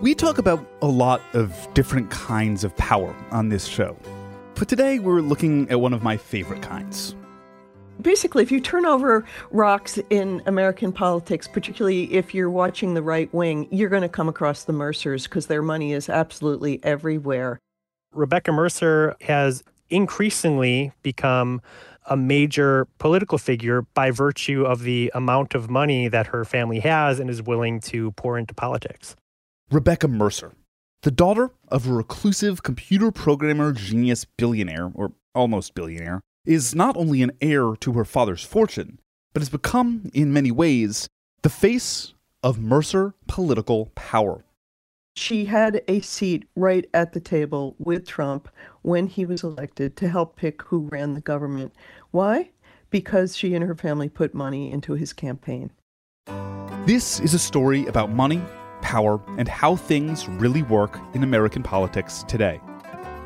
We talk about a lot of different kinds of power on this show, but today we're looking at one of my favorite kinds. Basically, if you turn over rocks in American politics, particularly if you're watching the right wing, you're going to come across the Mercers because their money is absolutely everywhere. Rebecca Mercer has increasingly become a major political figure by virtue of the amount of money that her family has and is willing to pour into politics. Rebecca Mercer, the daughter of a reclusive computer programmer genius billionaire, or almost billionaire, is not only an heir to her father's fortune, but has become, in many ways, the face of Mercer political power. She had a seat right at the table with Trump when he was elected to help pick who ran the government. Why? Because she and her family put money into his campaign. This is a story about money, power, and how things really work in American politics today.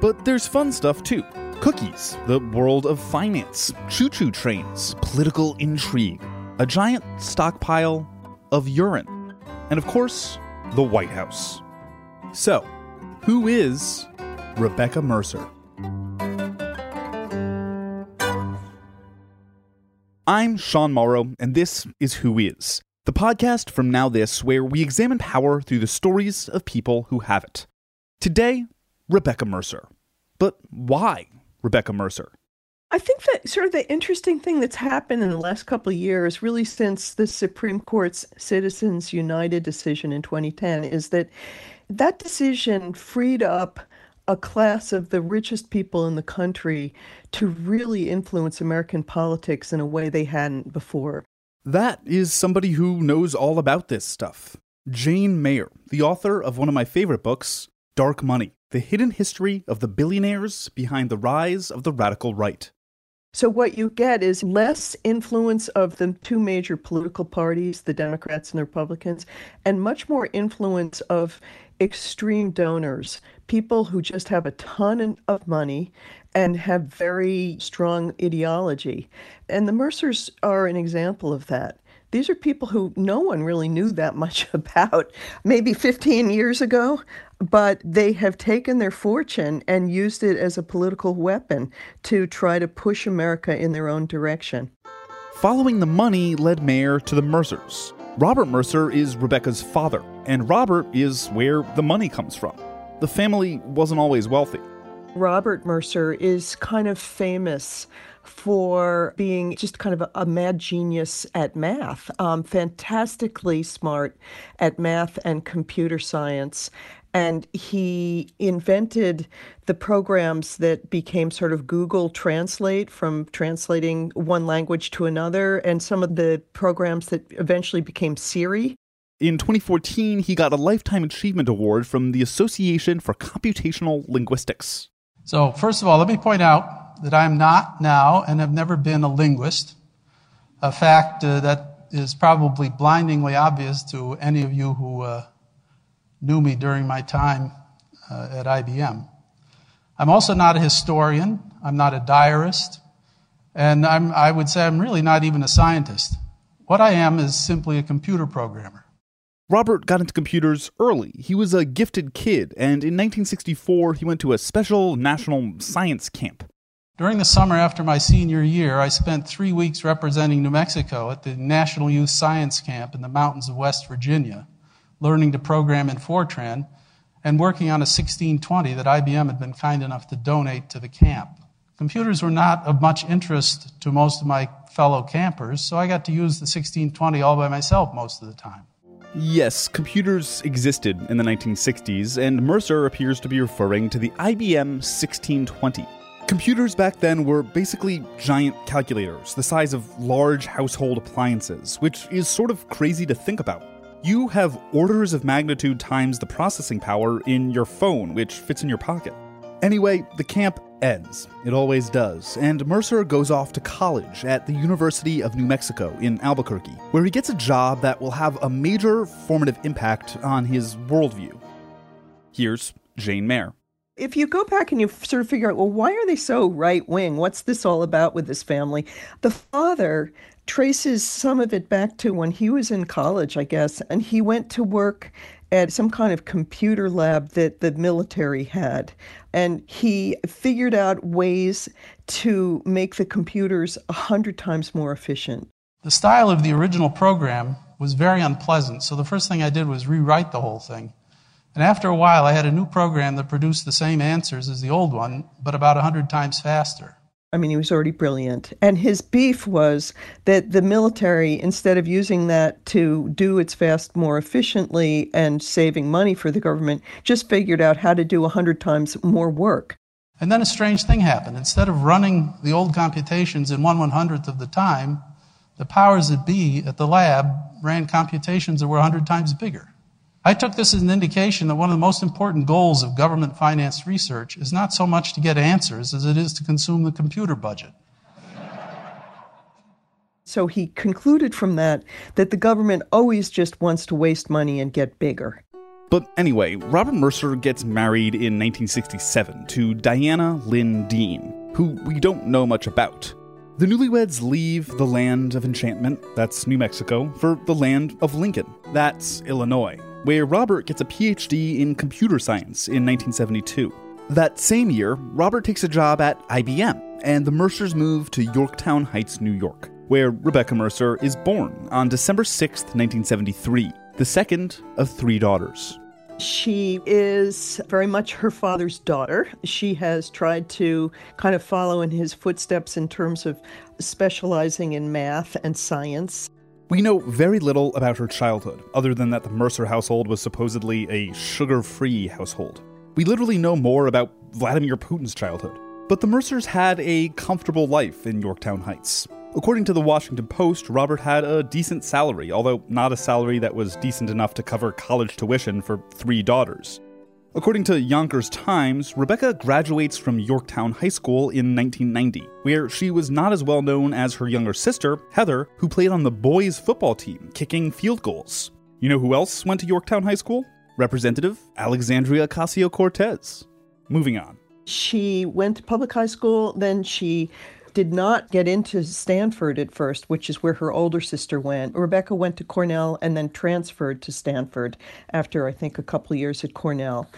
But there's fun stuff too cookies, the world of finance, choo choo trains, political intrigue, a giant stockpile of urine, and of course, the White House. So, who is Rebecca Mercer? I'm Sean Morrow, and this is Who Is, the podcast from Now This, where we examine power through the stories of people who have it. Today, Rebecca Mercer. But why Rebecca Mercer? I think that sort of the interesting thing that's happened in the last couple of years, really since the Supreme Court's Citizens United decision in 2010, is that that decision freed up a class of the richest people in the country to really influence American politics in a way they hadn't before. That is somebody who knows all about this stuff. Jane Mayer, the author of one of my favorite books, Dark Money The Hidden History of the Billionaires Behind the Rise of the Radical Right. So, what you get is less influence of the two major political parties, the Democrats and the Republicans, and much more influence of extreme donors, people who just have a ton of money and have very strong ideology. And the Mercers are an example of that. These are people who no one really knew that much about maybe 15 years ago, but they have taken their fortune and used it as a political weapon to try to push America in their own direction. Following the money led Mayer to the Mercers. Robert Mercer is Rebecca's father, and Robert is where the money comes from. The family wasn't always wealthy. Robert Mercer is kind of famous for being just kind of a, mad genius at math, um, fantastically smart at math and computer science. And he invented the programs that became sort of Google Translate from translating one language to another, and some of the programs that eventually became Siri. In 2014, he got a Lifetime Achievement Award from the Association for Computational Linguistics. So, first of all, let me point out that I'm not now and have never been a linguist, a fact uh, that is probably blindingly obvious to any of you who uh, knew me during my time uh, at IBM. I'm also not a historian, I'm not a diarist, and I'm, I would say I'm really not even a scientist. What I am is simply a computer programmer. Robert got into computers early. He was a gifted kid, and in 1964 he went to a special national science camp. During the summer after my senior year, I spent three weeks representing New Mexico at the National Youth Science Camp in the mountains of West Virginia, learning to program in Fortran and working on a 1620 that IBM had been kind enough to donate to the camp. Computers were not of much interest to most of my fellow campers, so I got to use the 1620 all by myself most of the time. Yes, computers existed in the 1960s, and Mercer appears to be referring to the IBM 1620. Computers back then were basically giant calculators, the size of large household appliances, which is sort of crazy to think about. You have orders of magnitude times the processing power in your phone, which fits in your pocket. Anyway, the camp ends. It always does. And Mercer goes off to college at the University of New Mexico in Albuquerque, where he gets a job that will have a major formative impact on his worldview. Here's Jane Mayer. If you go back and you sort of figure out, well, why are they so right wing? What's this all about with this family? The father traces some of it back to when he was in college, I guess, and he went to work at some kind of computer lab that the military had. And he figured out ways to make the computers a hundred times more efficient. The style of the original program was very unpleasant, so the first thing I did was rewrite the whole thing. And after a while, I had a new program that produced the same answers as the old one, but about a hundred times faster. I mean, he was already brilliant. And his beef was that the military, instead of using that to do its fast more efficiently and saving money for the government, just figured out how to do 100 times more work. And then a strange thing happened. Instead of running the old computations in one one hundredth of the time, the powers that be at the lab ran computations that were 100 times bigger. I took this as an indication that one of the most important goals of government financed research is not so much to get answers as it is to consume the computer budget. So he concluded from that that the government always just wants to waste money and get bigger. But anyway, Robert Mercer gets married in 1967 to Diana Lynn Dean, who we don't know much about. The newlyweds leave the land of enchantment, that's New Mexico, for the land of Lincoln, that's Illinois where Robert gets a PhD in computer science in 1972. That same year, Robert takes a job at IBM, and the Mercers move to Yorktown Heights, New York, where Rebecca Mercer is born on December 6, 1973, the second of three daughters. She is very much her father's daughter. She has tried to kind of follow in his footsteps in terms of specializing in math and science. We know very little about her childhood, other than that the Mercer household was supposedly a sugar free household. We literally know more about Vladimir Putin's childhood. But the Mercers had a comfortable life in Yorktown Heights. According to the Washington Post, Robert had a decent salary, although not a salary that was decent enough to cover college tuition for three daughters. According to Yonkers Times, Rebecca graduates from Yorktown High School in 1990, where she was not as well known as her younger sister, Heather, who played on the boys' football team, kicking field goals. You know who else went to Yorktown High School? Representative Alexandria Ocasio Cortez. Moving on. She went to public high school, then she did not get into Stanford at first, which is where her older sister went. Rebecca went to Cornell and then transferred to Stanford after, I think, a couple years at Cornell.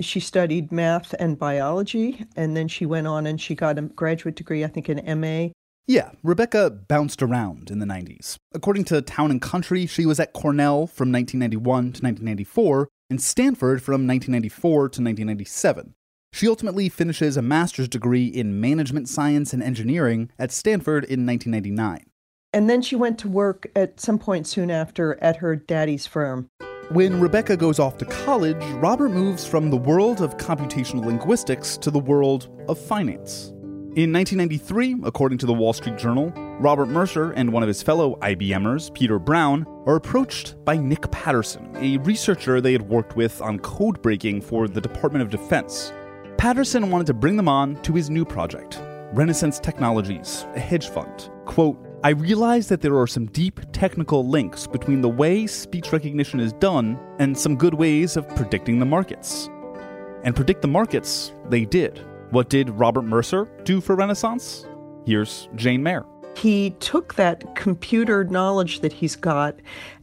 She studied math and biology, and then she went on and she got a graduate degree, I think, in MA. Yeah, Rebecca bounced around in the 90s. According to Town and Country, she was at Cornell from 1991 to 1994 and Stanford from 1994 to 1997. She ultimately finishes a master's degree in management science and engineering at Stanford in 1999. And then she went to work at some point soon after at her daddy's firm. When Rebecca goes off to college, Robert moves from the world of computational linguistics to the world of finance. In 1993, according to the Wall Street Journal, Robert Mercer and one of his fellow IBMers, Peter Brown, are approached by Nick Patterson, a researcher they had worked with on code breaking for the Department of Defense. Patterson wanted to bring them on to his new project, Renaissance Technologies, a hedge fund. Quote, I realize that there are some deep technical links between the way speech recognition is done and some good ways of predicting the markets. And predict the markets, they did. What did Robert Mercer do for Renaissance? Here's Jane Mayer. He took that computer knowledge that he's got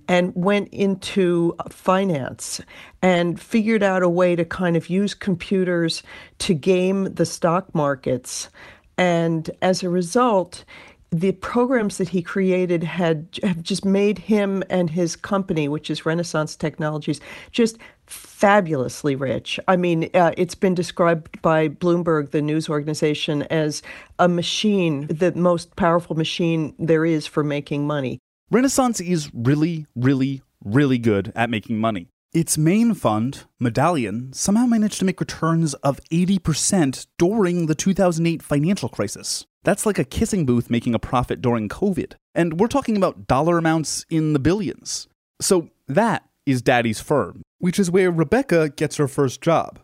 and went into finance and figured out a way to kind of use computers to game the stock markets. And as a result, the programs that he created had have just made him and his company, which is Renaissance Technologies, just fabulously rich. I mean, uh, it's been described by Bloomberg, the news organization, as a machine, the most powerful machine there is for making money. Renaissance is really, really, really good at making money. Its main fund, Medallion, somehow managed to make returns of 80% during the 2008 financial crisis. That's like a kissing booth making a profit during COVID. And we're talking about dollar amounts in the billions. So that is Daddy's firm, which is where Rebecca gets her first job.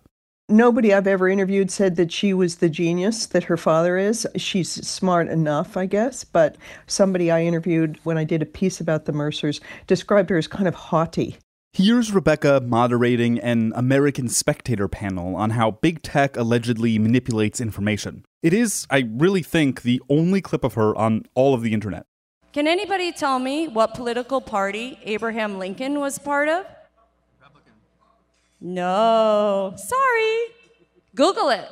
Nobody I've ever interviewed said that she was the genius that her father is. She's smart enough, I guess, but somebody I interviewed when I did a piece about the Mercers described her as kind of haughty. Here's Rebecca moderating an American Spectator panel on how big tech allegedly manipulates information. It is, I really think, the only clip of her on all of the internet. Can anybody tell me what political party Abraham Lincoln was part of? Republican. No, sorry. Google it.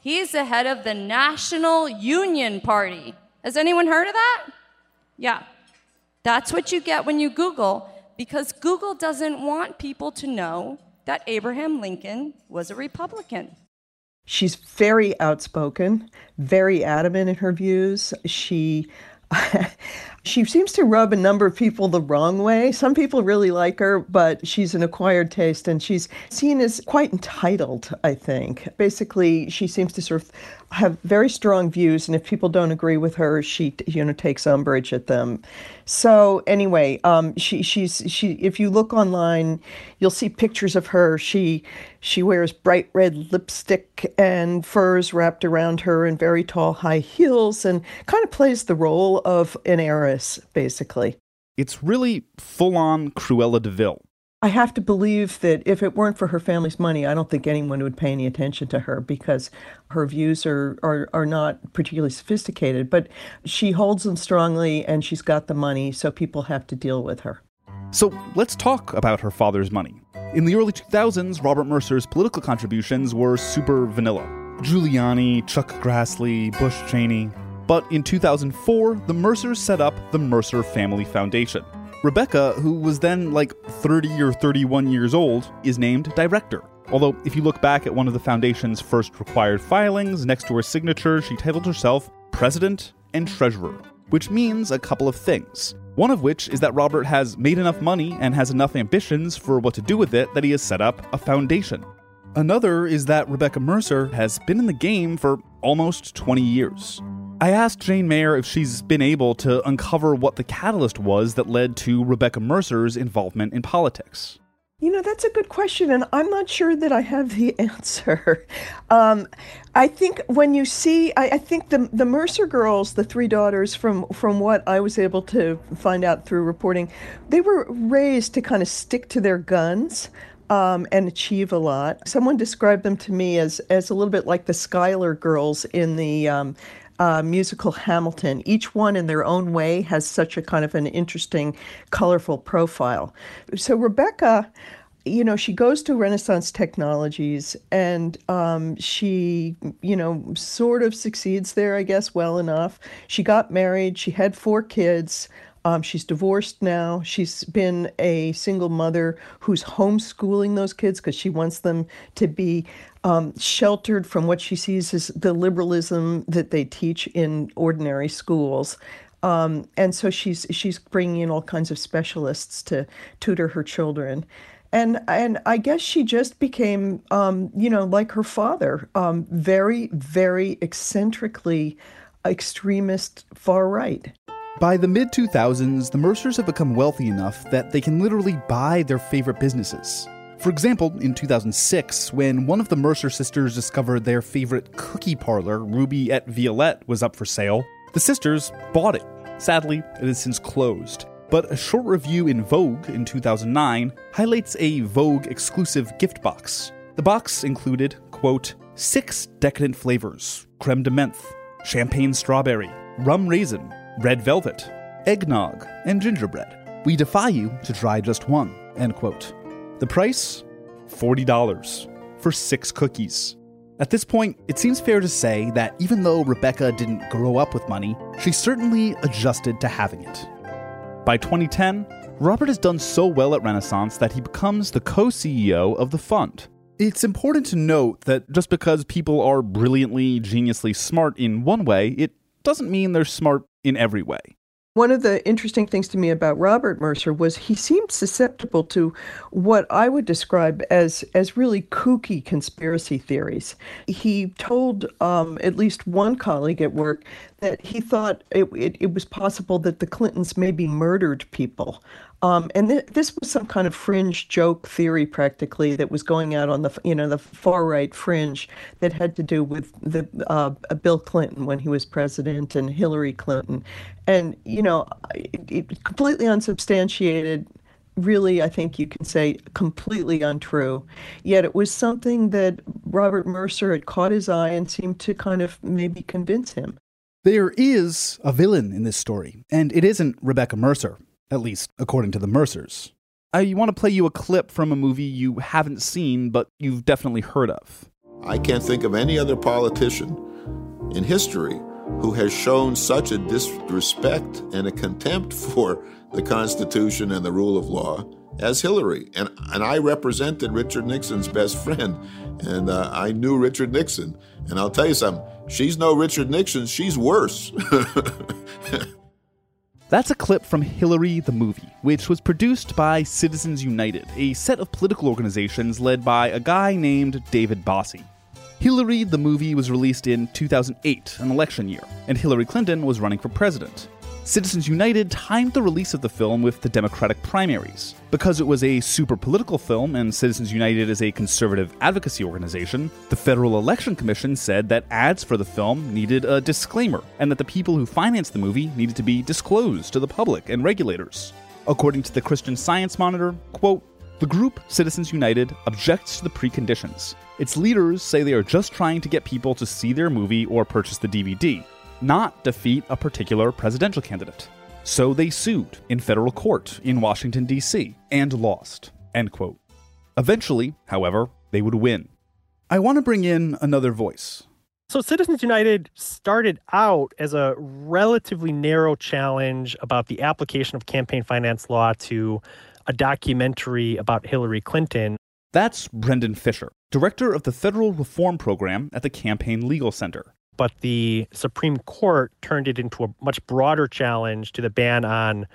He's the head of the National Union Party. Has anyone heard of that? Yeah. That's what you get when you Google, because Google doesn't want people to know that Abraham Lincoln was a Republican. She's very outspoken, very adamant in her views. She she seems to rub a number of people the wrong way. Some people really like her, but she's an acquired taste and she's seen as quite entitled, I think. Basically, she seems to sort of have very strong views and if people don't agree with her, she you know takes umbrage at them. So anyway, um, she she's she if you look online, you'll see pictures of her. She she wears bright red lipstick and furs wrapped around her and very tall high heels and kind of plays the role of an heiress, basically. It's really full on Cruella de Vil. I have to believe that if it weren't for her family's money, I don't think anyone would pay any attention to her because her views are, are, are not particularly sophisticated. But she holds them strongly and she's got the money, so people have to deal with her. So let's talk about her father's money. In the early 2000s, Robert Mercer's political contributions were super vanilla Giuliani, Chuck Grassley, Bush Cheney. But in 2004, the Mercers set up the Mercer Family Foundation. Rebecca, who was then like 30 or 31 years old, is named director. Although, if you look back at one of the foundation's first required filings, next to her signature, she titled herself President and Treasurer, which means a couple of things. One of which is that Robert has made enough money and has enough ambitions for what to do with it that he has set up a foundation. Another is that Rebecca Mercer has been in the game for almost 20 years. I asked Jane Mayer if she's been able to uncover what the catalyst was that led to Rebecca Mercer's involvement in politics. You know, that's a good question, and I'm not sure that I have the answer. Um, I think when you see, I, I, think the the Mercer girls, the three daughters, from from what I was able to find out through reporting, they were raised to kind of stick to their guns. Um, and achieve a lot. Someone described them to me as as a little bit like the Schuyler girls in the um, uh, musical Hamilton. Each one, in their own way, has such a kind of an interesting, colorful profile. So Rebecca, you know, she goes to Renaissance Technologies and um, she, you know, sort of succeeds there, I guess, well enough. She got married. She had four kids. Um, she's divorced now. She's been a single mother who's homeschooling those kids because she wants them to be um, sheltered from what she sees as the liberalism that they teach in ordinary schools. Um, and so she's she's bringing in all kinds of specialists to tutor her children, and and I guess she just became, um, you know, like her father, um, very very eccentrically extremist far right. By the mid 2000s, the Mercers have become wealthy enough that they can literally buy their favorite businesses. For example, in 2006, when one of the Mercer sisters discovered their favorite cookie parlor, Ruby et Violette, was up for sale, the sisters bought it. Sadly, it has since closed. But a short review in Vogue in 2009 highlights a Vogue exclusive gift box. The box included, quote, six decadent flavors creme de menthe, champagne strawberry, rum raisin, red velvet, eggnog, and gingerbread. We defy you to try just one. End quote. The price? $40 for six cookies. At this point, it seems fair to say that even though Rebecca didn't grow up with money, she certainly adjusted to having it. By 2010, Robert has done so well at Renaissance that he becomes the co CEO of the fund. It's important to note that just because people are brilliantly, geniusly smart in one way, it doesn't mean they're smart in every way. One of the interesting things to me about Robert Mercer was he seemed susceptible to what I would describe as as really kooky conspiracy theories. He told um, at least one colleague at work that he thought it, it, it was possible that the Clintons maybe murdered people um, and th- this was some kind of fringe joke theory, practically, that was going out on the you know the far right fringe that had to do with the uh, Bill Clinton when he was president and Hillary Clinton, and you know, it, it completely unsubstantiated. Really, I think you can say completely untrue. Yet it was something that Robert Mercer had caught his eye and seemed to kind of maybe convince him. There is a villain in this story, and it isn't Rebecca Mercer, at least according to the Mercers. I want to play you a clip from a movie you haven't seen, but you've definitely heard of. I can't think of any other politician in history who has shown such a disrespect and a contempt for the Constitution and the rule of law as Hillary. And, and I represented Richard Nixon's best friend, and uh, I knew Richard Nixon. And I'll tell you something, she's no Richard Nixon, she's worse. That's a clip from Hillary the Movie, which was produced by Citizens United, a set of political organizations led by a guy named David Bossie. Hillary the Movie was released in 2008, an election year, and Hillary Clinton was running for president. Citizens United timed the release of the film with the Democratic primaries. Because it was a super political film and Citizens United is a conservative advocacy organization, the Federal Election Commission said that ads for the film needed a disclaimer and that the people who financed the movie needed to be disclosed to the public and regulators. According to the Christian Science Monitor, quote, the group Citizens United objects to the preconditions. Its leaders say they are just trying to get people to see their movie or purchase the DVD, not defeat a particular presidential candidate. So they sued in federal court in Washington, D.C., and lost. End quote. Eventually, however, they would win. I want to bring in another voice. So, Citizens United started out as a relatively narrow challenge about the application of campaign finance law to a documentary about Hillary Clinton. That's Brendan Fischer, director of the Federal Reform Program at the Campaign Legal Center but the Supreme Court turned it into a much broader challenge to the ban on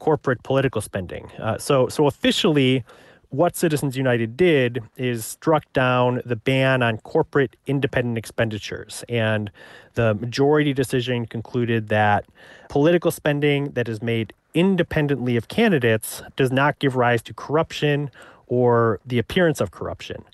corporate political spending. Uh, so, so officially, what Citizens United did is struck down the ban on corporate independent expenditures. And the majority decision concluded that political spending that is made independently of candidates does not give rise to corruption or the appearance of corruption.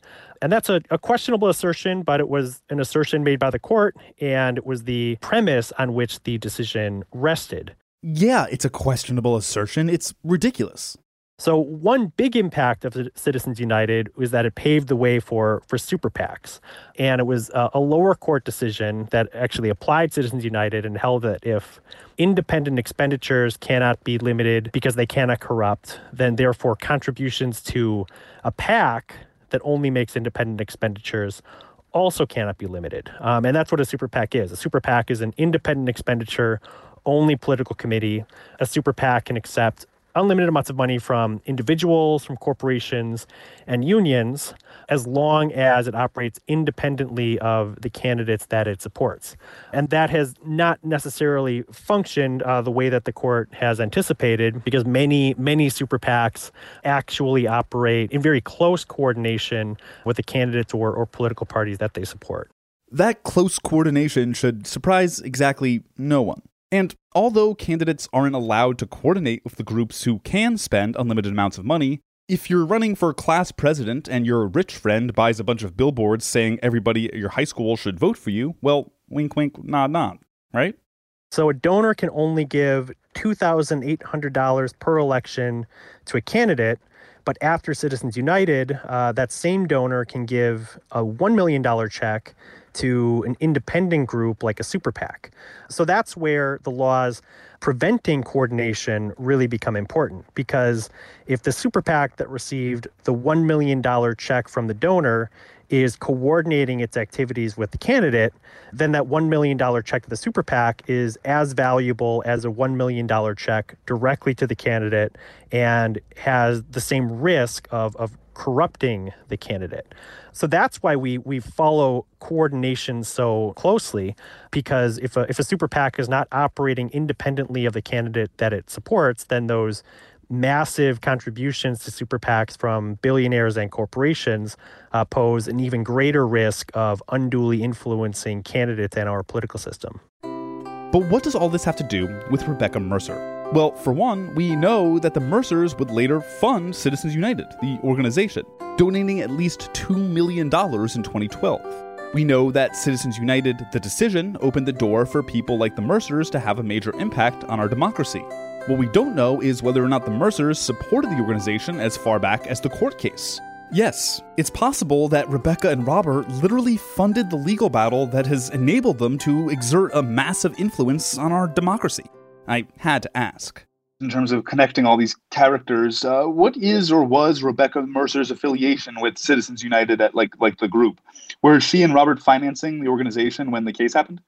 And that's a, a, questionable assertion, but it was an assertion made by the court, and it was the premise on which the decision rested. Yeah, it's a questionable assertion. It's ridiculous. So, one big impact of Citizens United was that it paved the way for, for super PACs. And it was a, a lower court decision that actually applied Citizens United and held that if independent expenditures cannot be limited because they cannot corrupt, then therefore contributions to a PAC that only makes independent expenditures also cannot be limited. Um, and that's what a super PAC is. A super PAC is an independent expenditure only political committee. A super PAC can accept unlimited amounts of money from individuals, from corporations, and unions, as long as it operates independently of the candidates that it supports. And that has not necessarily functioned uh, the way that the court has anticipated, because many, many super PACs actually operate in very close coordination with the candidates or, or political parties that they support. That close coordination should surprise exactly no one. And although candidates aren't allowed to coordinate with the groups who can spend unlimited amounts of money, if you're running for class president and your rich friend buys a bunch of billboards saying everybody at your high school should vote for you, well, wink, wink, nod, nod, right? So a donor can only give $2,800 per election to a candidate, but after Citizens United, uh, that same donor can give a $1 million check to an independent group like a super PAC. So that's where the laws preventing coordination really become important because if the super PAC that received the $1 million check from the donor is coordinating its activities with the candidate, then that $1 million check to the super PAC is as valuable as a $1 million check directly to the candidate and has the same risk of, of corrupting the candidate. So that's why we we follow coordination so closely because if a if a super PAC is not operating independently of the candidate that it supports, then those massive contributions to super PACs from billionaires and corporations uh, pose an even greater risk of unduly influencing candidates in our political system. But what does all this have to do with Rebecca Mercer? Well, for one, we know that the Mercers would later fund Citizens United, the organization, donating at least $2 million in 2012. We know that Citizens United, the decision, opened the door for people like the Mercers to have a major impact on our democracy. What we don't know is whether or not the Mercers supported the organization as far back as the court case. Yes, it's possible that Rebecca and Robert literally funded the legal battle that has enabled them to exert a massive influence on our democracy. I had to ask. In terms of connecting all these characters, uh, what is or was Rebecca Mercer's affiliation with Citizens United at like like the group? Were she and Robert financing the organization when the case happened?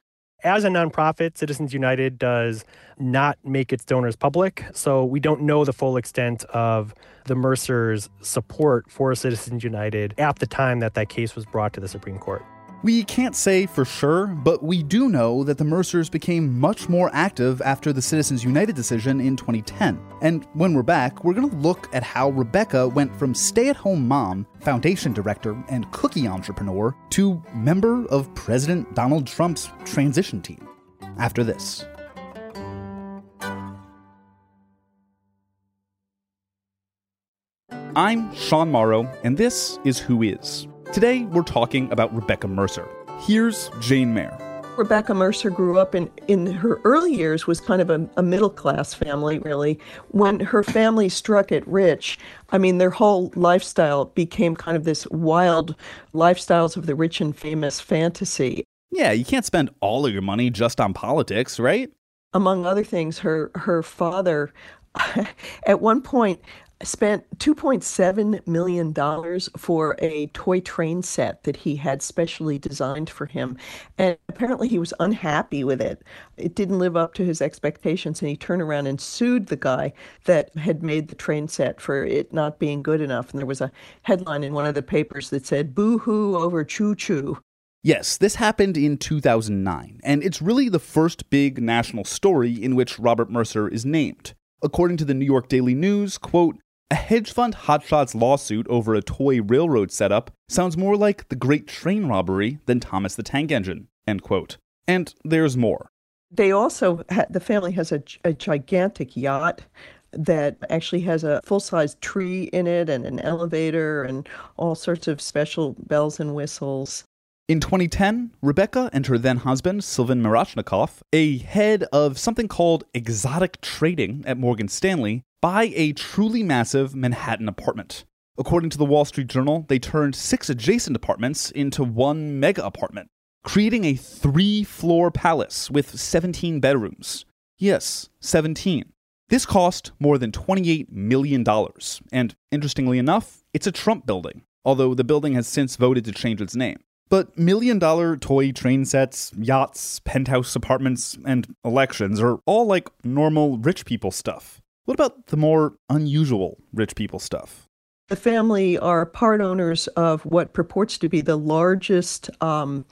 As a nonprofit, Citizens United does not make its donors public, so we don't know the full extent of the Mercers' support for Citizens United at the time that that case was brought to the Supreme Court. We can't say for sure, but we do know that the Mercers became much more active after the Citizens United decision in 2010. And when we're back, we're going to look at how Rebecca went from stay at home mom, foundation director, and cookie entrepreneur to member of President Donald Trump's transition team. After this. I'm Sean Morrow, and this is Who Is. Today, we're talking about Rebecca Mercer. Here's Jane Mayer. Rebecca Mercer grew up in, in her early years was kind of a, a middle class family, really. When her family struck it rich, I mean, their whole lifestyle became kind of this wild lifestyles of the rich and famous fantasy. Yeah, you can't spend all of your money just on politics, right? Among other things, her her father at one point spent $2.7 million for a toy train set that he had specially designed for him. And apparently he was unhappy with it. It didn't live up to his expectations. And he turned around and sued the guy that had made the train set for it not being good enough. And there was a headline in one of the papers that said, Boo hoo over choo choo. Yes, this happened in 2009, and it's really the first big national story in which Robert Mercer is named. According to the New York Daily News, quote, a hedge fund hotshot's lawsuit over a toy railroad setup sounds more like the Great Train Robbery than Thomas the Tank Engine. End quote. And there's more. They also, ha- the family has a, a gigantic yacht that actually has a full size tree in it and an elevator and all sorts of special bells and whistles. In 2010, Rebecca and her then husband, Sylvain Mirochnikoff, a head of something called exotic trading at Morgan Stanley, buy a truly massive Manhattan apartment. According to the Wall Street Journal, they turned six adjacent apartments into one mega apartment, creating a three floor palace with 17 bedrooms. Yes, 17. This cost more than $28 million, and interestingly enough, it's a Trump building, although the building has since voted to change its name. But million dollar toy train sets, yachts, penthouse apartments, and elections are all like normal rich people stuff. What about the more unusual rich people stuff? The family are part owners of what purports to be the largest um,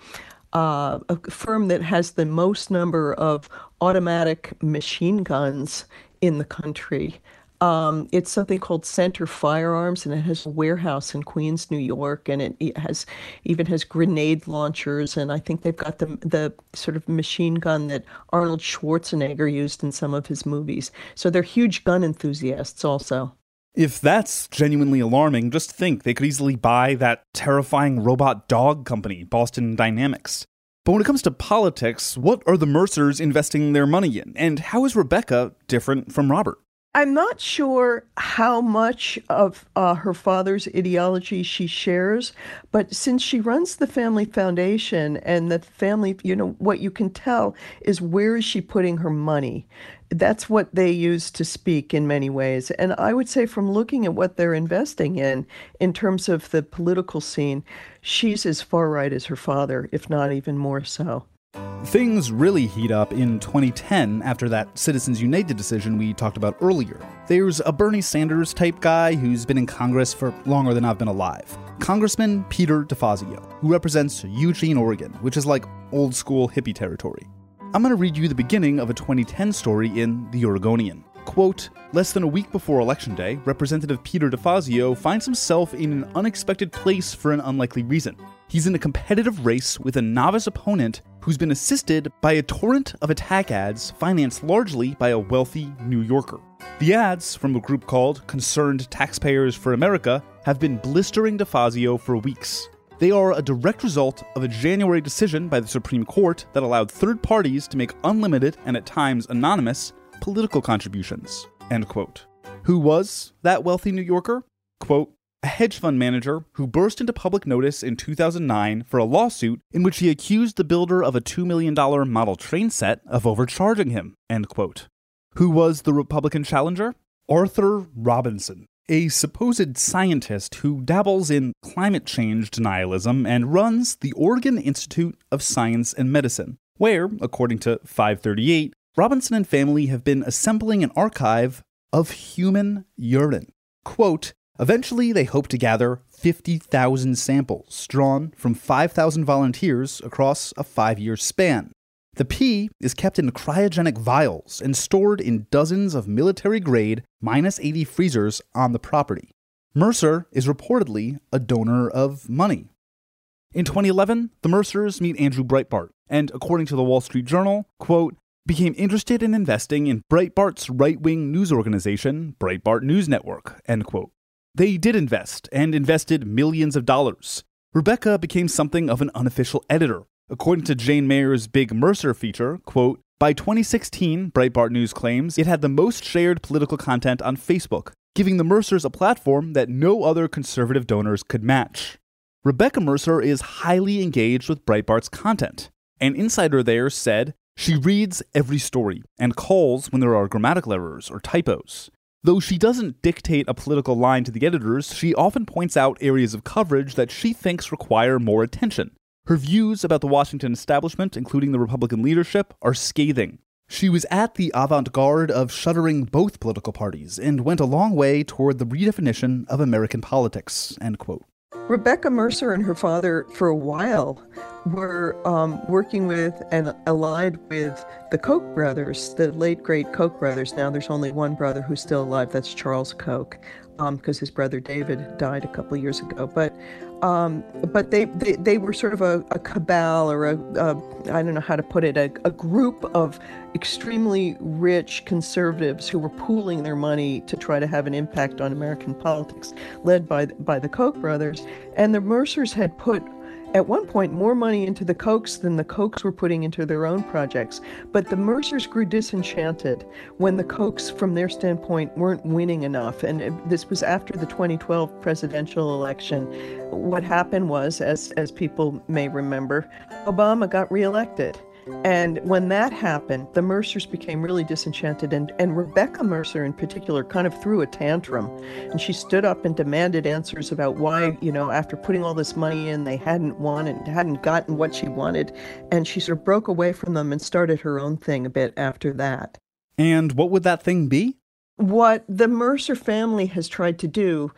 uh, firm that has the most number of automatic machine guns in the country. Um, it's something called Center Firearms, and it has a warehouse in Queens, New York, and it, has even has grenade launchers, and I think they've got the the sort of machine gun that Arnold Schwarzenegger used in some of his movies. So they're huge gun enthusiasts, also. If that's genuinely alarming, just think they could easily buy that terrifying robot dog company, Boston Dynamics. But when it comes to politics, what are the Mercers investing their money in? And how is Rebecca different from Robert? I'm not sure how much of uh, her father's ideology she shares, but since she runs the family foundation and the family, you know, what you can tell is where is she putting her money? That's what they use to speak in many ways. And I would say, from looking at what they're investing in, in terms of the political scene, she's as far right as her father, if not even more so. Things really heat up in 2010 after that Citizens United decision we talked about earlier. There's a Bernie Sanders type guy who's been in Congress for longer than I've been alive. Congressman Peter DeFazio, who represents Eugene, Oregon, which is like old school hippie territory. I'm going to read you the beginning of a 2010 story in The Oregonian. Quote, less than a week before Election Day, Representative Peter DeFazio finds himself in an unexpected place for an unlikely reason. He's in a competitive race with a novice opponent who's been assisted by a torrent of attack ads financed largely by a wealthy New Yorker. The ads, from a group called Concerned Taxpayers for America, have been blistering DeFazio for weeks. They are a direct result of a January decision by the Supreme Court that allowed third parties to make unlimited and at times anonymous political contributions. End quote. Who was that wealthy New Yorker? Quote, a hedge fund manager who burst into public notice in 2009 for a lawsuit in which he accused the builder of a $2 million model train set of overcharging him. End quote. Who was the Republican challenger? Arthur Robinson, a supposed scientist who dabbles in climate change denialism and runs the Oregon Institute of Science and Medicine, where, according to 538, Robinson and family have been assembling an archive of human urine. Quote, Eventually, they hope to gather 50,000 samples drawn from 5,000 volunteers across a five year span. The pee is kept in cryogenic vials and stored in dozens of military grade minus 80 freezers on the property. Mercer is reportedly a donor of money. In 2011, the Mercers meet Andrew Breitbart, and according to the Wall Street Journal, quote, became interested in investing in Breitbart's right-wing news organization, Breitbart News Network, end quote. They did invest and invested millions of dollars. Rebecca became something of an unofficial editor. According to Jane Mayer's Big Mercer feature, quote, by 2016, Breitbart News claims it had the most shared political content on Facebook, giving the Mercers a platform that no other conservative donors could match. Rebecca Mercer is highly engaged with Breitbart's content. An insider there said she reads every story and calls when there are grammatical errors or typos. Though she doesn't dictate a political line to the editors, she often points out areas of coverage that she thinks require more attention. Her views about the Washington establishment, including the Republican leadership, are scathing. She was at the avant garde of shuttering both political parties and went a long way toward the redefinition of American politics. End quote. Rebecca Mercer and her father, for a while, were um, working with and allied with the Koch brothers, the late great Koch brothers. Now there's only one brother who's still alive. That's Charles Koch, because um, his brother David died a couple years ago. But um, but they, they, they were sort of a, a cabal or a a I don't know how to put it a, a group of extremely rich conservatives who were pooling their money to try to have an impact on American politics, led by by the Koch brothers. And the Mercers had put at one point more money into the Kochs than the Kochs were putting into their own projects. But the Mercers grew disenchanted when the Kochs, from their standpoint, weren't winning enough. And this was after the 2012 presidential election. What happened was, as, as people may remember, Obama got reelected. And when that happened, the Mercers became really disenchanted. And, and Rebecca Mercer, in particular, kind of threw a tantrum. And she stood up and demanded answers about why, you know, after putting all this money in, they hadn't won and hadn't gotten what she wanted. And she sort of broke away from them and started her own thing a bit after that. And what would that thing be? What the Mercer family has tried to do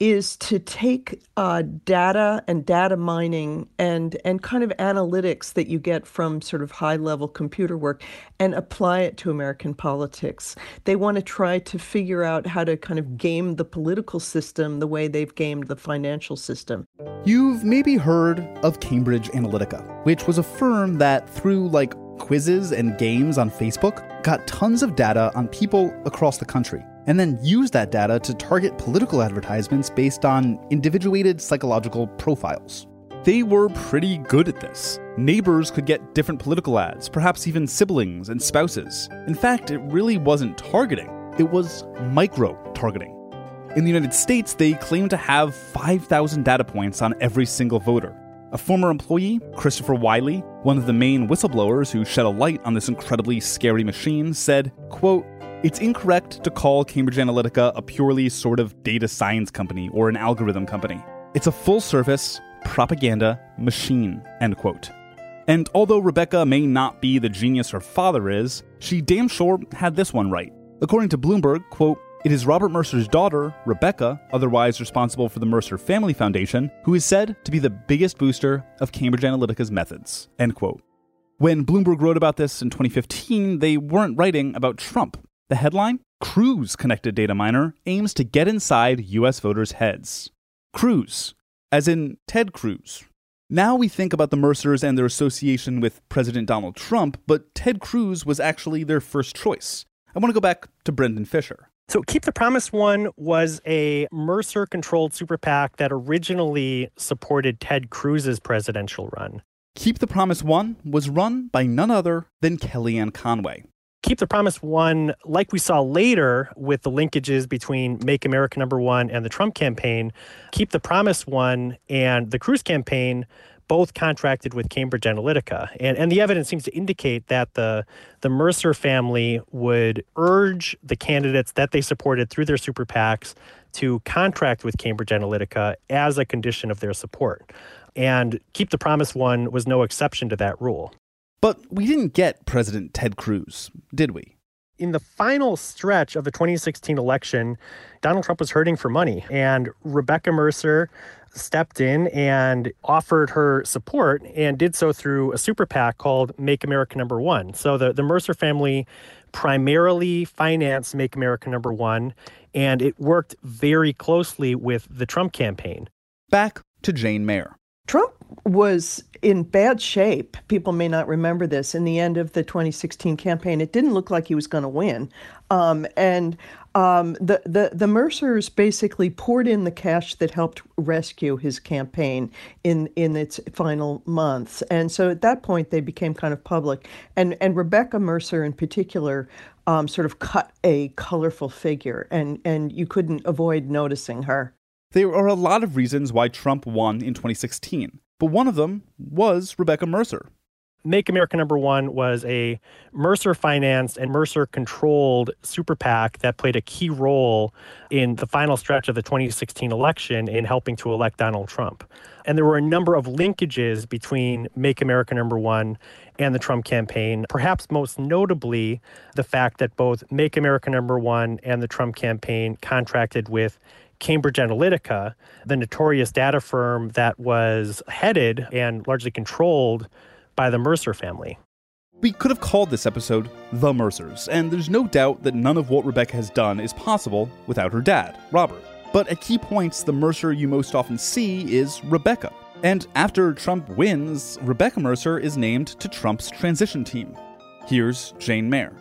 is to take uh, data and data mining and and kind of analytics that you get from sort of high level computer work and apply it to American politics. They want to try to figure out how to kind of game the political system the way they've gamed the financial system. You've maybe heard of Cambridge Analytica, which was a firm that through like quizzes and games on Facebook got tons of data on people across the country and then use that data to target political advertisements based on individuated psychological profiles. They were pretty good at this. Neighbors could get different political ads, perhaps even siblings and spouses. In fact, it really wasn't targeting, it was micro targeting. In the United States, they claim to have 5,000 data points on every single voter. A former employee, Christopher Wylie, one of the main whistleblowers who shed a light on this incredibly scary machine, said, quote, it's incorrect to call Cambridge Analytica a purely sort of data science company or an algorithm company. It's a full service propaganda machine, end quote. And although Rebecca may not be the genius her father is, she damn sure had this one right. According to Bloomberg, quote, it is Robert Mercer's daughter, Rebecca, otherwise responsible for the Mercer Family Foundation, who is said to be the biggest booster of Cambridge Analytica's methods. End quote. When Bloomberg wrote about this in 2015, they weren't writing about Trump. The headline Cruz Connected Data Miner aims to get inside US voters' heads. Cruz, as in Ted Cruz. Now we think about the Mercers and their association with President Donald Trump, but Ted Cruz was actually their first choice. I want to go back to Brendan Fischer. So, Keep the Promise One was a Mercer controlled super PAC that originally supported Ted Cruz's presidential run. Keep the Promise One was run by none other than Kellyanne Conway. Keep the Promise One, like we saw later with the linkages between Make America Number One and the Trump campaign. Keep the Promise One and the Cruz campaign both contracted with Cambridge Analytica. And, and the evidence seems to indicate that the, the Mercer family would urge the candidates that they supported through their super PACs to contract with Cambridge Analytica as a condition of their support. And Keep the Promise one was no exception to that rule. But we didn't get President Ted Cruz, did we? In the final stretch of the 2016 election, Donald Trump was hurting for money, and Rebecca Mercer stepped in and offered her support and did so through a super PAC called Make America Number One. So the, the Mercer family primarily financed Make America Number One, and it worked very closely with the Trump campaign. Back to Jane Mayer. Trump was in bad shape. People may not remember this. In the end of the 2016 campaign, it didn't look like he was going to win. Um, and um, the, the, the Mercers basically poured in the cash that helped rescue his campaign in, in its final months. And so at that point, they became kind of public. And, and Rebecca Mercer, in particular, um, sort of cut a colorful figure, and, and you couldn't avoid noticing her. There are a lot of reasons why Trump won in 2016, but one of them was Rebecca Mercer. Make America Number One was a Mercer financed and Mercer controlled super PAC that played a key role in the final stretch of the 2016 election in helping to elect Donald Trump. And there were a number of linkages between Make America Number One and the Trump campaign, perhaps most notably the fact that both Make America Number One and the Trump campaign contracted with Cambridge Analytica, the notorious data firm that was headed and largely controlled by the Mercer family. We could have called this episode The Mercers, and there's no doubt that none of what Rebecca has done is possible without her dad, Robert. But at key points, the Mercer you most often see is Rebecca. And after Trump wins, Rebecca Mercer is named to Trump's transition team. Here's Jane Mayer.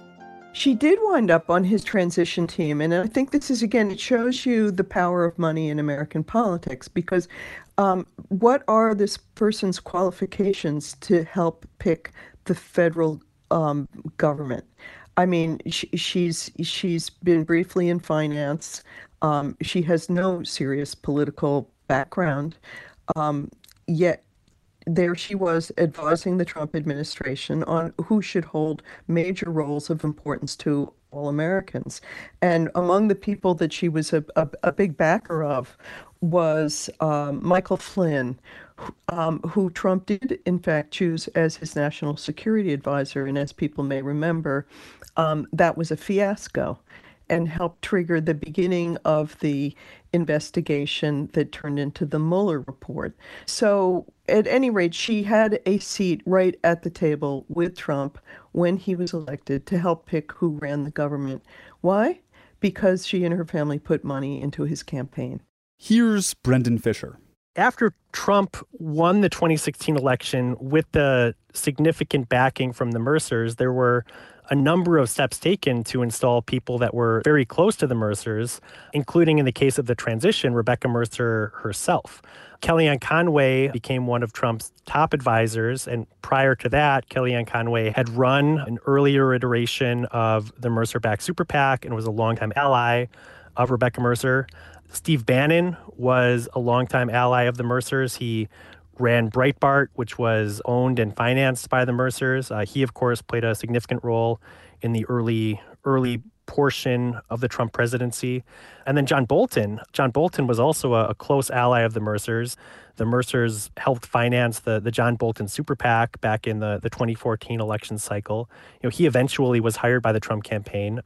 She did wind up on his transition team. And I think this is, again, it shows you the power of money in American politics because um, what are this person's qualifications to help pick the federal um, government? I mean, she, she's she's been briefly in finance. Um, she has no serious political background, um, yet there she was advising the Trump administration on who should hold major roles of importance to all Americans. And among the people that she was a, a, a big backer of was um, Michael Flynn, um, who Trump did, in fact, choose as his national security advisor. And as people may remember, um, that was a fiasco and helped trigger the beginning of the investigation that turned into the Mueller report. So, at any rate, she had a seat right at the table with Trump when he was elected to help pick who ran the government. Why? Because she and her family put money into his campaign. Here's Brendan Fischer. After Trump won the 2016 election with the significant backing from the Mercers, there were a number of steps taken to install people that were very close to the Mercers, including in the case of the transition, Rebecca Mercer herself. Kellyanne Conway became one of Trump's top advisors. And prior to that, Kellyanne Conway had run an earlier iteration of the Mercer backed super PAC and was a longtime ally of Rebecca Mercer. Steve Bannon was a longtime ally of the Mercers. He ran Breitbart, which was owned and financed by the Mercers. Uh, he, of course, played a significant role in the early early portion of the Trump presidency. And then John Bolton. John Bolton was also a, a, close ally of the Mercers. The Mercers helped finance the, the John Bolton super PAC back in the, the 2014 election cycle. You know, he eventually was hired by the Trump campaign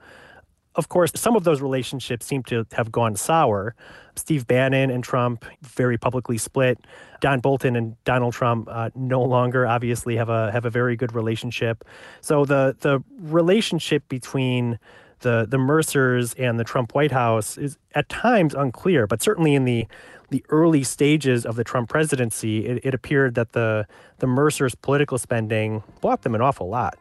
of course, some of those relationships seem to have gone sour. Steve Bannon and Trump very publicly split. John Bolton and Donald Trump uh, no longer obviously have a have a very good relationship. So the the relationship between the the Mercers and the Trump White House is at times unclear, but certainly in the the early stages of the Trump presidency, it, it appeared that the the Mercers' political spending bought them an awful lot.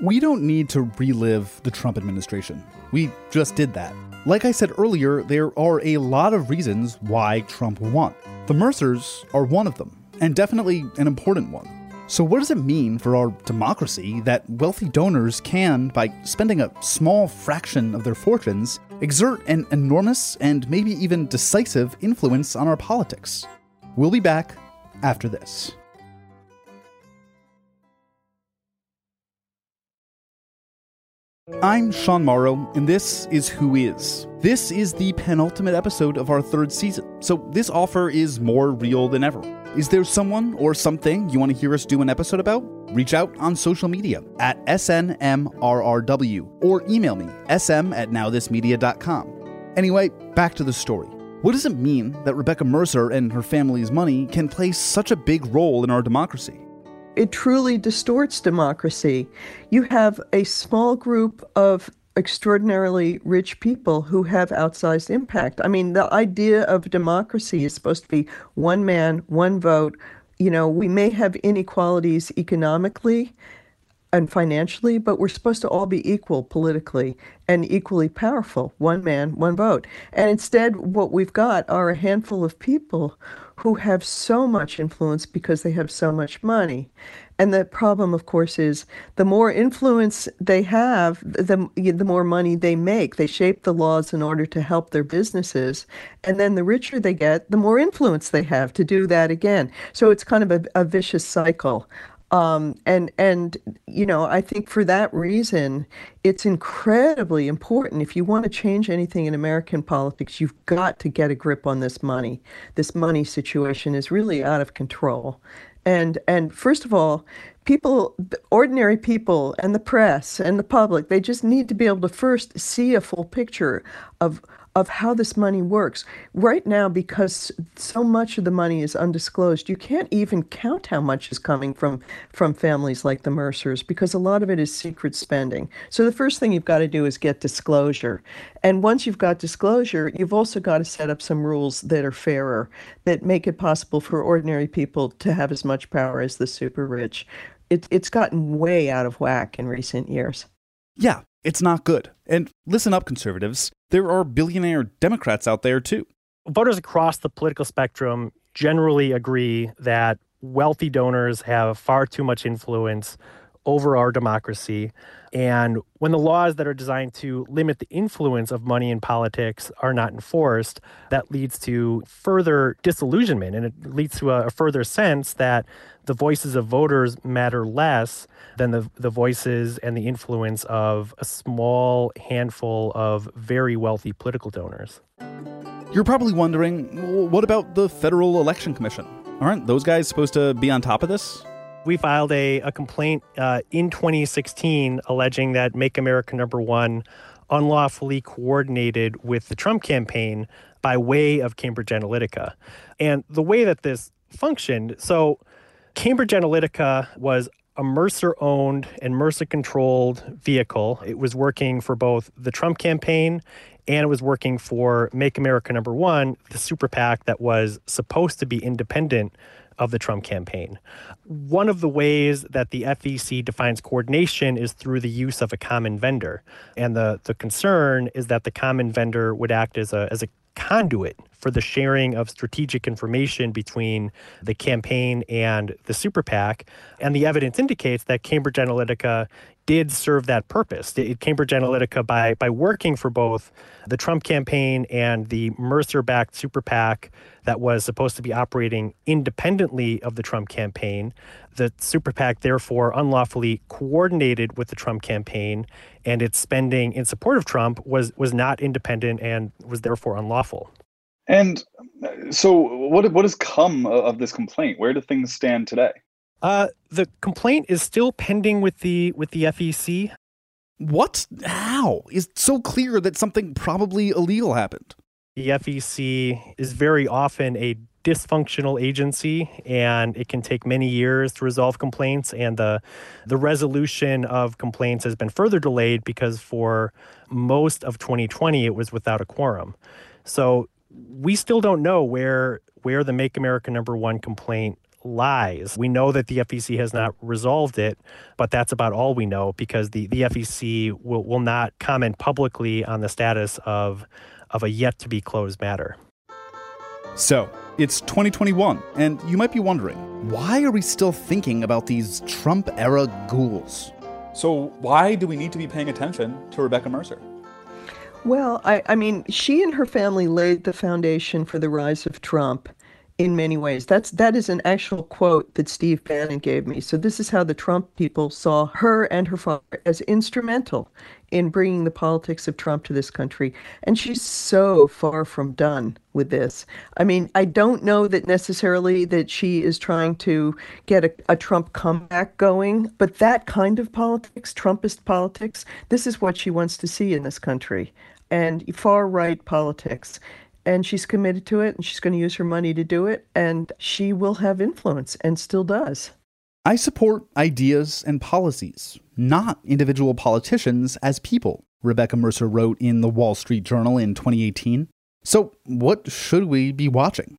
We don't need to relive the Trump administration. We just did that. Like I said earlier, there are a lot of reasons why Trump won. The Mercers are one of them, and definitely an important one. So, what does it mean for our democracy that wealthy donors can, by spending a small fraction of their fortunes, exert an enormous and maybe even decisive influence on our politics? We'll be back after this. I'm Sean Morrow, and this is Who Is. This is the penultimate episode of our third season, so this offer is more real than ever. Is there someone or something you want to hear us do an episode about? Reach out on social media at SNMRRW or email me, sm at nowthismedia.com. Anyway, back to the story. What does it mean that Rebecca Mercer and her family's money can play such a big role in our democracy? it truly distorts democracy. You have a small group of extraordinarily rich people who have outsized impact. I mean, the idea of democracy is supposed to be one man, one vote. You know, we may have inequalities economically and financially, but we're supposed to all be equal politically and equally powerful one man, one vote. And instead, what we've got are a handful of people who have so much influence because they have so much money. And the problem, of course, is the more influence they have, the, the more money they make. They shape the laws in order to help their businesses. And then the richer they get, the more influence they have to do that again. So it's kind of a, a vicious cycle. Um, and and you know I think for that reason it's incredibly important if you want to change anything in American politics you've got to get a grip on this money this money situation is really out of control and and first of all people ordinary people and the press and the public they just need to be able to first see a full picture of of how this money works. Right now, because so much of the money is undisclosed, you can't even count how much is coming from, from families like the Mercers because a lot of it is secret spending. So the first thing you've got to do is get disclosure. And once you've got disclosure, you've also got to set up some rules that are fairer, that make it possible for ordinary people to have as much power as the super rich. It, it's gotten way out of whack in recent years. Yeah, it's not good. And listen up, conservatives. There are billionaire Democrats out there too. Voters across the political spectrum generally agree that wealthy donors have far too much influence over our democracy. And when the laws that are designed to limit the influence of money in politics are not enforced, that leads to further disillusionment and it leads to a, a further sense that the voices of voters matter less than the, the voices and the influence of a small handful of very wealthy political donors. You're probably wondering what about the Federal Election Commission? Aren't those guys supposed to be on top of this? We filed a, a complaint uh, in 2016 alleging that Make America Number One unlawfully coordinated with the Trump campaign by way of Cambridge Analytica. And the way that this functioned so, Cambridge Analytica was a Mercer owned and Mercer controlled vehicle. It was working for both the Trump campaign and it was working for Make America Number One, the super PAC that was supposed to be independent of the Trump campaign. One of the ways that the FEC defines coordination is through the use of a common vendor. And the, the concern is that the common vendor would act as a, as a conduit for the sharing of strategic information between the campaign and the super PAC. And the evidence indicates that Cambridge Analytica did serve that purpose. Cambridge Analytica, by, by working for both the Trump campaign and the Mercer backed super PAC that was supposed to be operating independently of the Trump campaign, the super PAC therefore unlawfully coordinated with the Trump campaign, and its spending in support of Trump was, was not independent and was therefore unlawful. And uh, so, what what has come of this complaint? Where do things stand today? Uh, the complaint is still pending with the with the FEC. What? How? Is so clear that something probably illegal happened. The FEC is very often a dysfunctional agency and it can take many years to resolve complaints and the the resolution of complaints has been further delayed because for most of 2020 it was without a quorum. So we still don't know where where the Make America Number 1 complaint lies. We know that the FEC has not resolved it, but that's about all we know because the, the FEC will, will not comment publicly on the status of, of a yet to be closed matter. So, it's 2021, and you might be wondering why are we still thinking about these Trump era ghouls? So, why do we need to be paying attention to Rebecca Mercer? Well, I, I mean, she and her family laid the foundation for the rise of Trump in many ways. That's that is an actual quote that Steve Bannon gave me. So this is how the Trump people saw her and her father as instrumental in bringing the politics of Trump to this country. And she's so far from done with this. I mean, I don't know that necessarily that she is trying to get a, a Trump comeback going, but that kind of politics, Trumpist politics, this is what she wants to see in this country. And far right politics and she's committed to it and she's going to use her money to do it and she will have influence and still does. I support ideas and policies, not individual politicians as people, Rebecca Mercer wrote in the Wall Street Journal in 2018. So, what should we be watching?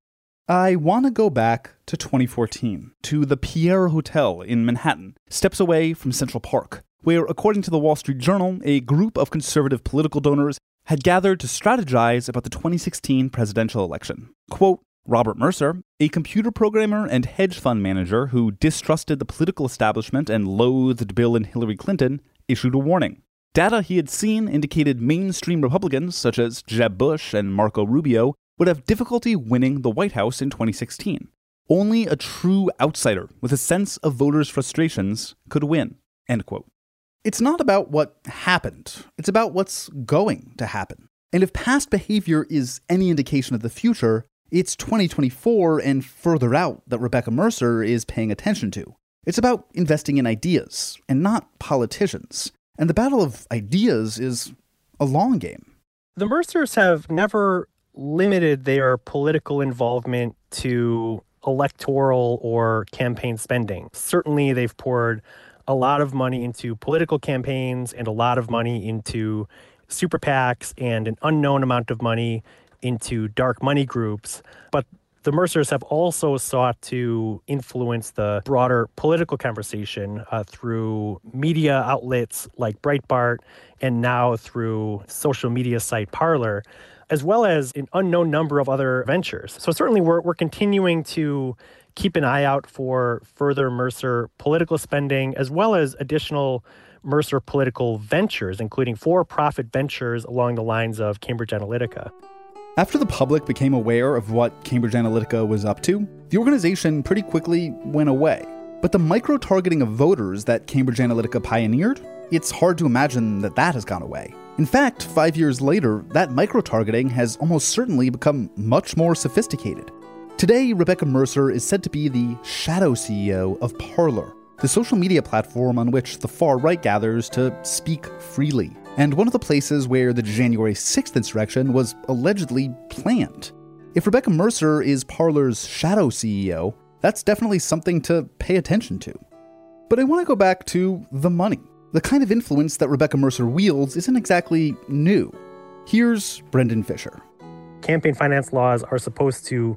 I want to go back to 2014, to the Pierre Hotel in Manhattan, steps away from Central Park, where, according to the Wall Street Journal, a group of conservative political donors had gathered to strategize about the 2016 presidential election. Quote, Robert Mercer, a computer programmer and hedge fund manager who distrusted the political establishment and loathed Bill and Hillary Clinton, issued a warning. Data he had seen indicated mainstream Republicans such as Jeb Bush and Marco Rubio would have difficulty winning the White House in 2016. Only a true outsider with a sense of voters' frustrations could win. End quote. It's not about what happened, it's about what's going to happen. And if past behavior is any indication of the future, it's 2024 and further out that Rebecca Mercer is paying attention to. It's about investing in ideas and not politicians. And the battle of ideas is a long game. The Mercers have never limited their political involvement to electoral or campaign spending. Certainly, they've poured a lot of money into political campaigns and a lot of money into super PACs and an unknown amount of money into dark money groups. But the Mercers have also sought to influence the broader political conversation uh, through media outlets like Breitbart and now through social media site Parler, as well as an unknown number of other ventures. So, certainly, we're, we're continuing to keep an eye out for further Mercer political spending, as well as additional Mercer political ventures, including for profit ventures along the lines of Cambridge Analytica. After the public became aware of what Cambridge Analytica was up to, the organization pretty quickly went away. But the micro targeting of voters that Cambridge Analytica pioneered, it's hard to imagine that that has gone away. In fact, five years later, that micro targeting has almost certainly become much more sophisticated. Today, Rebecca Mercer is said to be the shadow CEO of Parler, the social media platform on which the far right gathers to speak freely, and one of the places where the January 6th insurrection was allegedly planned. If Rebecca Mercer is Parler's shadow CEO, that's definitely something to pay attention to. But I want to go back to the money. The kind of influence that Rebecca Mercer wields isn't exactly new. Here's Brendan Fischer. Campaign finance laws are supposed to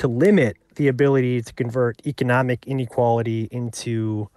to limit the ability to convert economic inequality into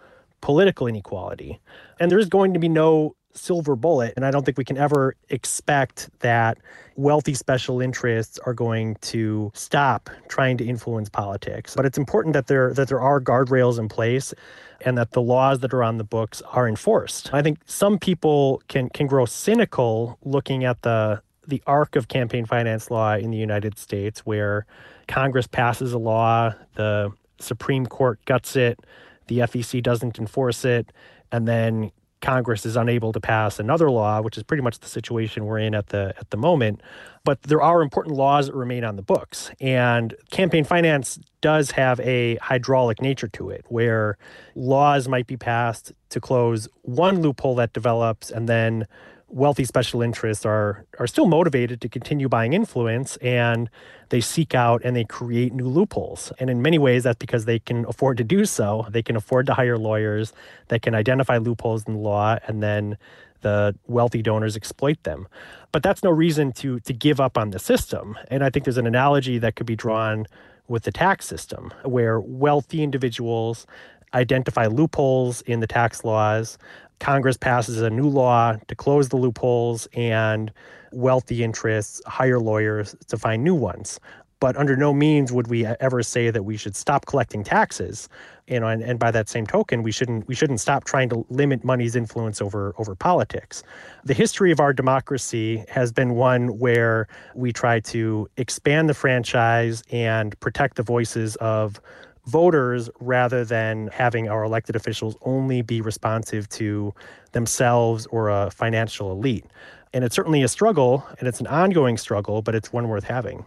political inequality. And there's going to be no silver bullet. And I don't think we can ever expect that wealthy special interests are going to stop trying to influence politics. But it's important that there that there are guardrails in place and that the laws that are on the books are enforced. I think some people can can grow cynical looking at the the arc of campaign finance law in the United States where Congress passes a law, the Supreme Court guts it, the FEC doesn't enforce it, and then Congress is unable to pass another law, which is pretty much the situation we're in at the at the moment. But there are important laws that remain on the books, and campaign finance does have a hydraulic nature to it, where laws might be passed to close one loophole that develops, and then wealthy special interests are are still motivated to continue buying influence and they seek out and they create new loopholes. And in many ways that's because they can afford to do so. They can afford to hire lawyers that can identify loopholes in the law and then the wealthy donors exploit them. But that's no reason to to give up on the system. And i think there's an analogy that could be drawn with the tax system where wealthy individuals identify loopholes in the tax laws Congress passes a new law to close the loopholes and wealthy interests hire lawyers to find new ones. but under no means would we ever say that we should stop collecting taxes you know and, and by that same token we shouldn't we shouldn't stop trying to limit money's influence over over politics the history of our democracy has been one where we try to expand the franchise and protect the voices of voters rather than having our elected officials only be responsive to themselves or a financial elite and it's certainly a struggle and it's an ongoing struggle but it's one worth having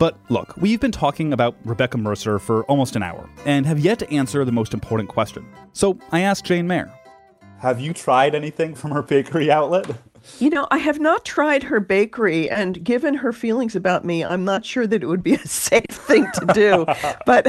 but look, we've been talking about Rebecca Mercer for almost an hour and have yet to answer the most important question. So I asked Jane Mayer Have you tried anything from her bakery outlet? You know, I have not tried her bakery, and given her feelings about me, I'm not sure that it would be a safe thing to do. but,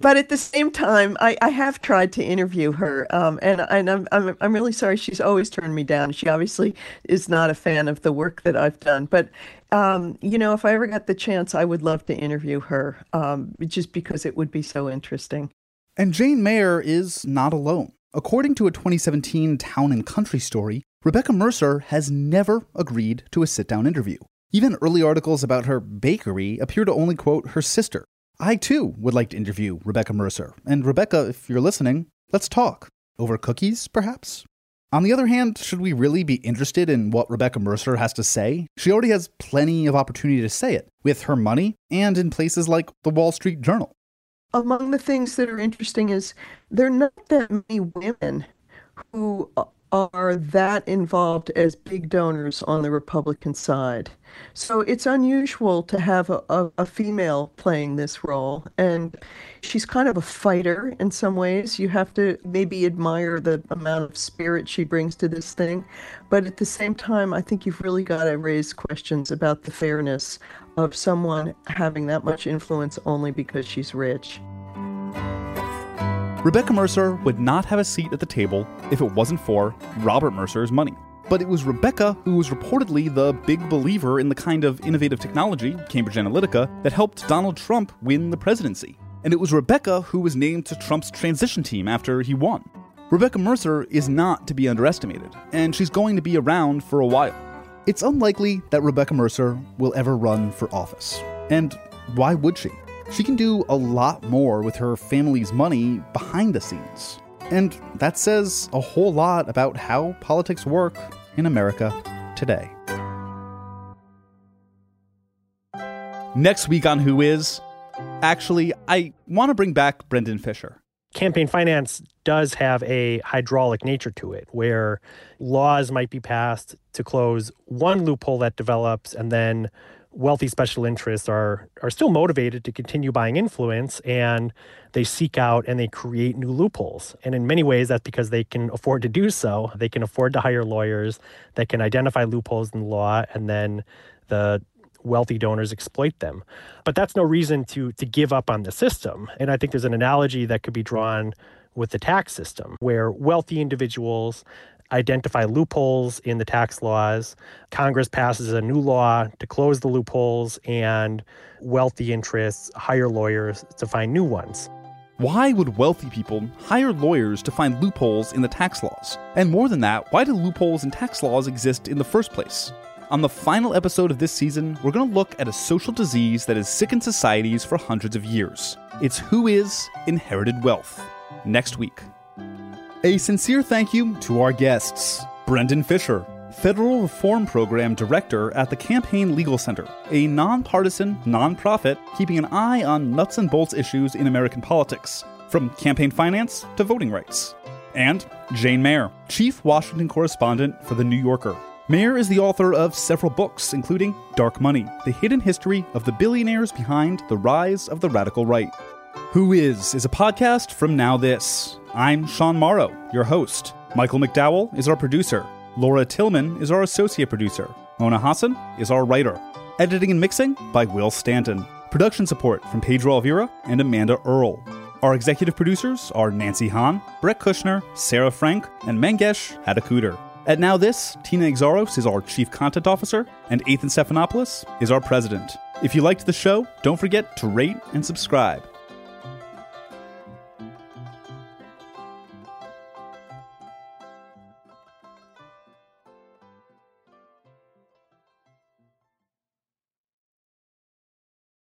but at the same time, I, I have tried to interview her, um, and, and I'm, I'm I'm really sorry. She's always turned me down. She obviously is not a fan of the work that I've done. But um, you know, if I ever got the chance, I would love to interview her, um, just because it would be so interesting. And Jane Mayer is not alone. According to a 2017 Town and Country story, Rebecca Mercer has never agreed to a sit down interview. Even early articles about her bakery appear to only quote her sister. I too would like to interview Rebecca Mercer. And Rebecca, if you're listening, let's talk. Over cookies, perhaps? On the other hand, should we really be interested in what Rebecca Mercer has to say? She already has plenty of opportunity to say it, with her money and in places like the Wall Street Journal. Among the things that are interesting is there are not that many women who are that involved as big donors on the Republican side. So it's unusual to have a, a, a, female playing this role. And she's kind of a fighter in some ways. You have to maybe admire the amount of spirit she brings to this thing. But at the same time, I think you've really got to raise questions about the fairness of someone having that much influence only because she's rich. Rebecca Mercer would not have a seat at the table if it wasn't for Robert Mercer's money. But it was Rebecca who was reportedly the big believer in the kind of innovative technology, Cambridge Analytica, that helped Donald Trump win the presidency. And it was Rebecca who was named to Trump's transition team after he won. Rebecca Mercer is not to be underestimated, and she's going to be around for a while. It's unlikely that Rebecca Mercer will ever run for office. And why would she? She can do a lot more with her family's money behind the scenes. And that says a whole lot about how politics work in America today. Next week on Who Is, actually, I want to bring back Brendan Fischer. Campaign finance does have a hydraulic nature to it, where laws might be passed to close one loophole that develops and then wealthy special interests are are still motivated to continue buying influence and they seek out and they create new loopholes. And in many ways that's because they can afford to do so. They can afford to hire lawyers that can identify loopholes in the law and then the wealthy donors exploit them. But that's no reason to to give up on the system. And i think there's an analogy that could be drawn with the tax system, where wealthy individuals identify loopholes in the tax laws. Congress passes a new law to close the loopholes, and wealthy interests hire lawyers to find new ones. Why would wealthy people hire lawyers to find loopholes in the tax laws? And more than that, why do loopholes in tax laws exist in the first place? On the final episode of this season, we're going to look at a social disease that has sickened societies for hundreds of years. It's who is inherited wealth. Next week. A sincere thank you to our guests Brendan Fischer, Federal Reform Program Director at the Campaign Legal Center, a nonpartisan nonprofit keeping an eye on nuts and bolts issues in American politics, from campaign finance to voting rights. And Jane Mayer, Chief Washington Correspondent for The New Yorker. Mayer is the author of several books, including Dark Money The Hidden History of the Billionaires Behind the Rise of the Radical Right. Who Is is a podcast from Now This. I'm Sean Morrow, your host. Michael McDowell is our producer. Laura Tillman is our associate producer. Mona Hassan is our writer. Editing and mixing by Will Stanton. Production support from Pedro Alvira and Amanda Earle. Our executive producers are Nancy Hahn, Brett Kushner, Sarah Frank, and Mangesh Hattikudur. At Now This, Tina Exarhos is our chief content officer, and Athan Stephanopoulos is our president. If you liked the show, don't forget to rate and subscribe.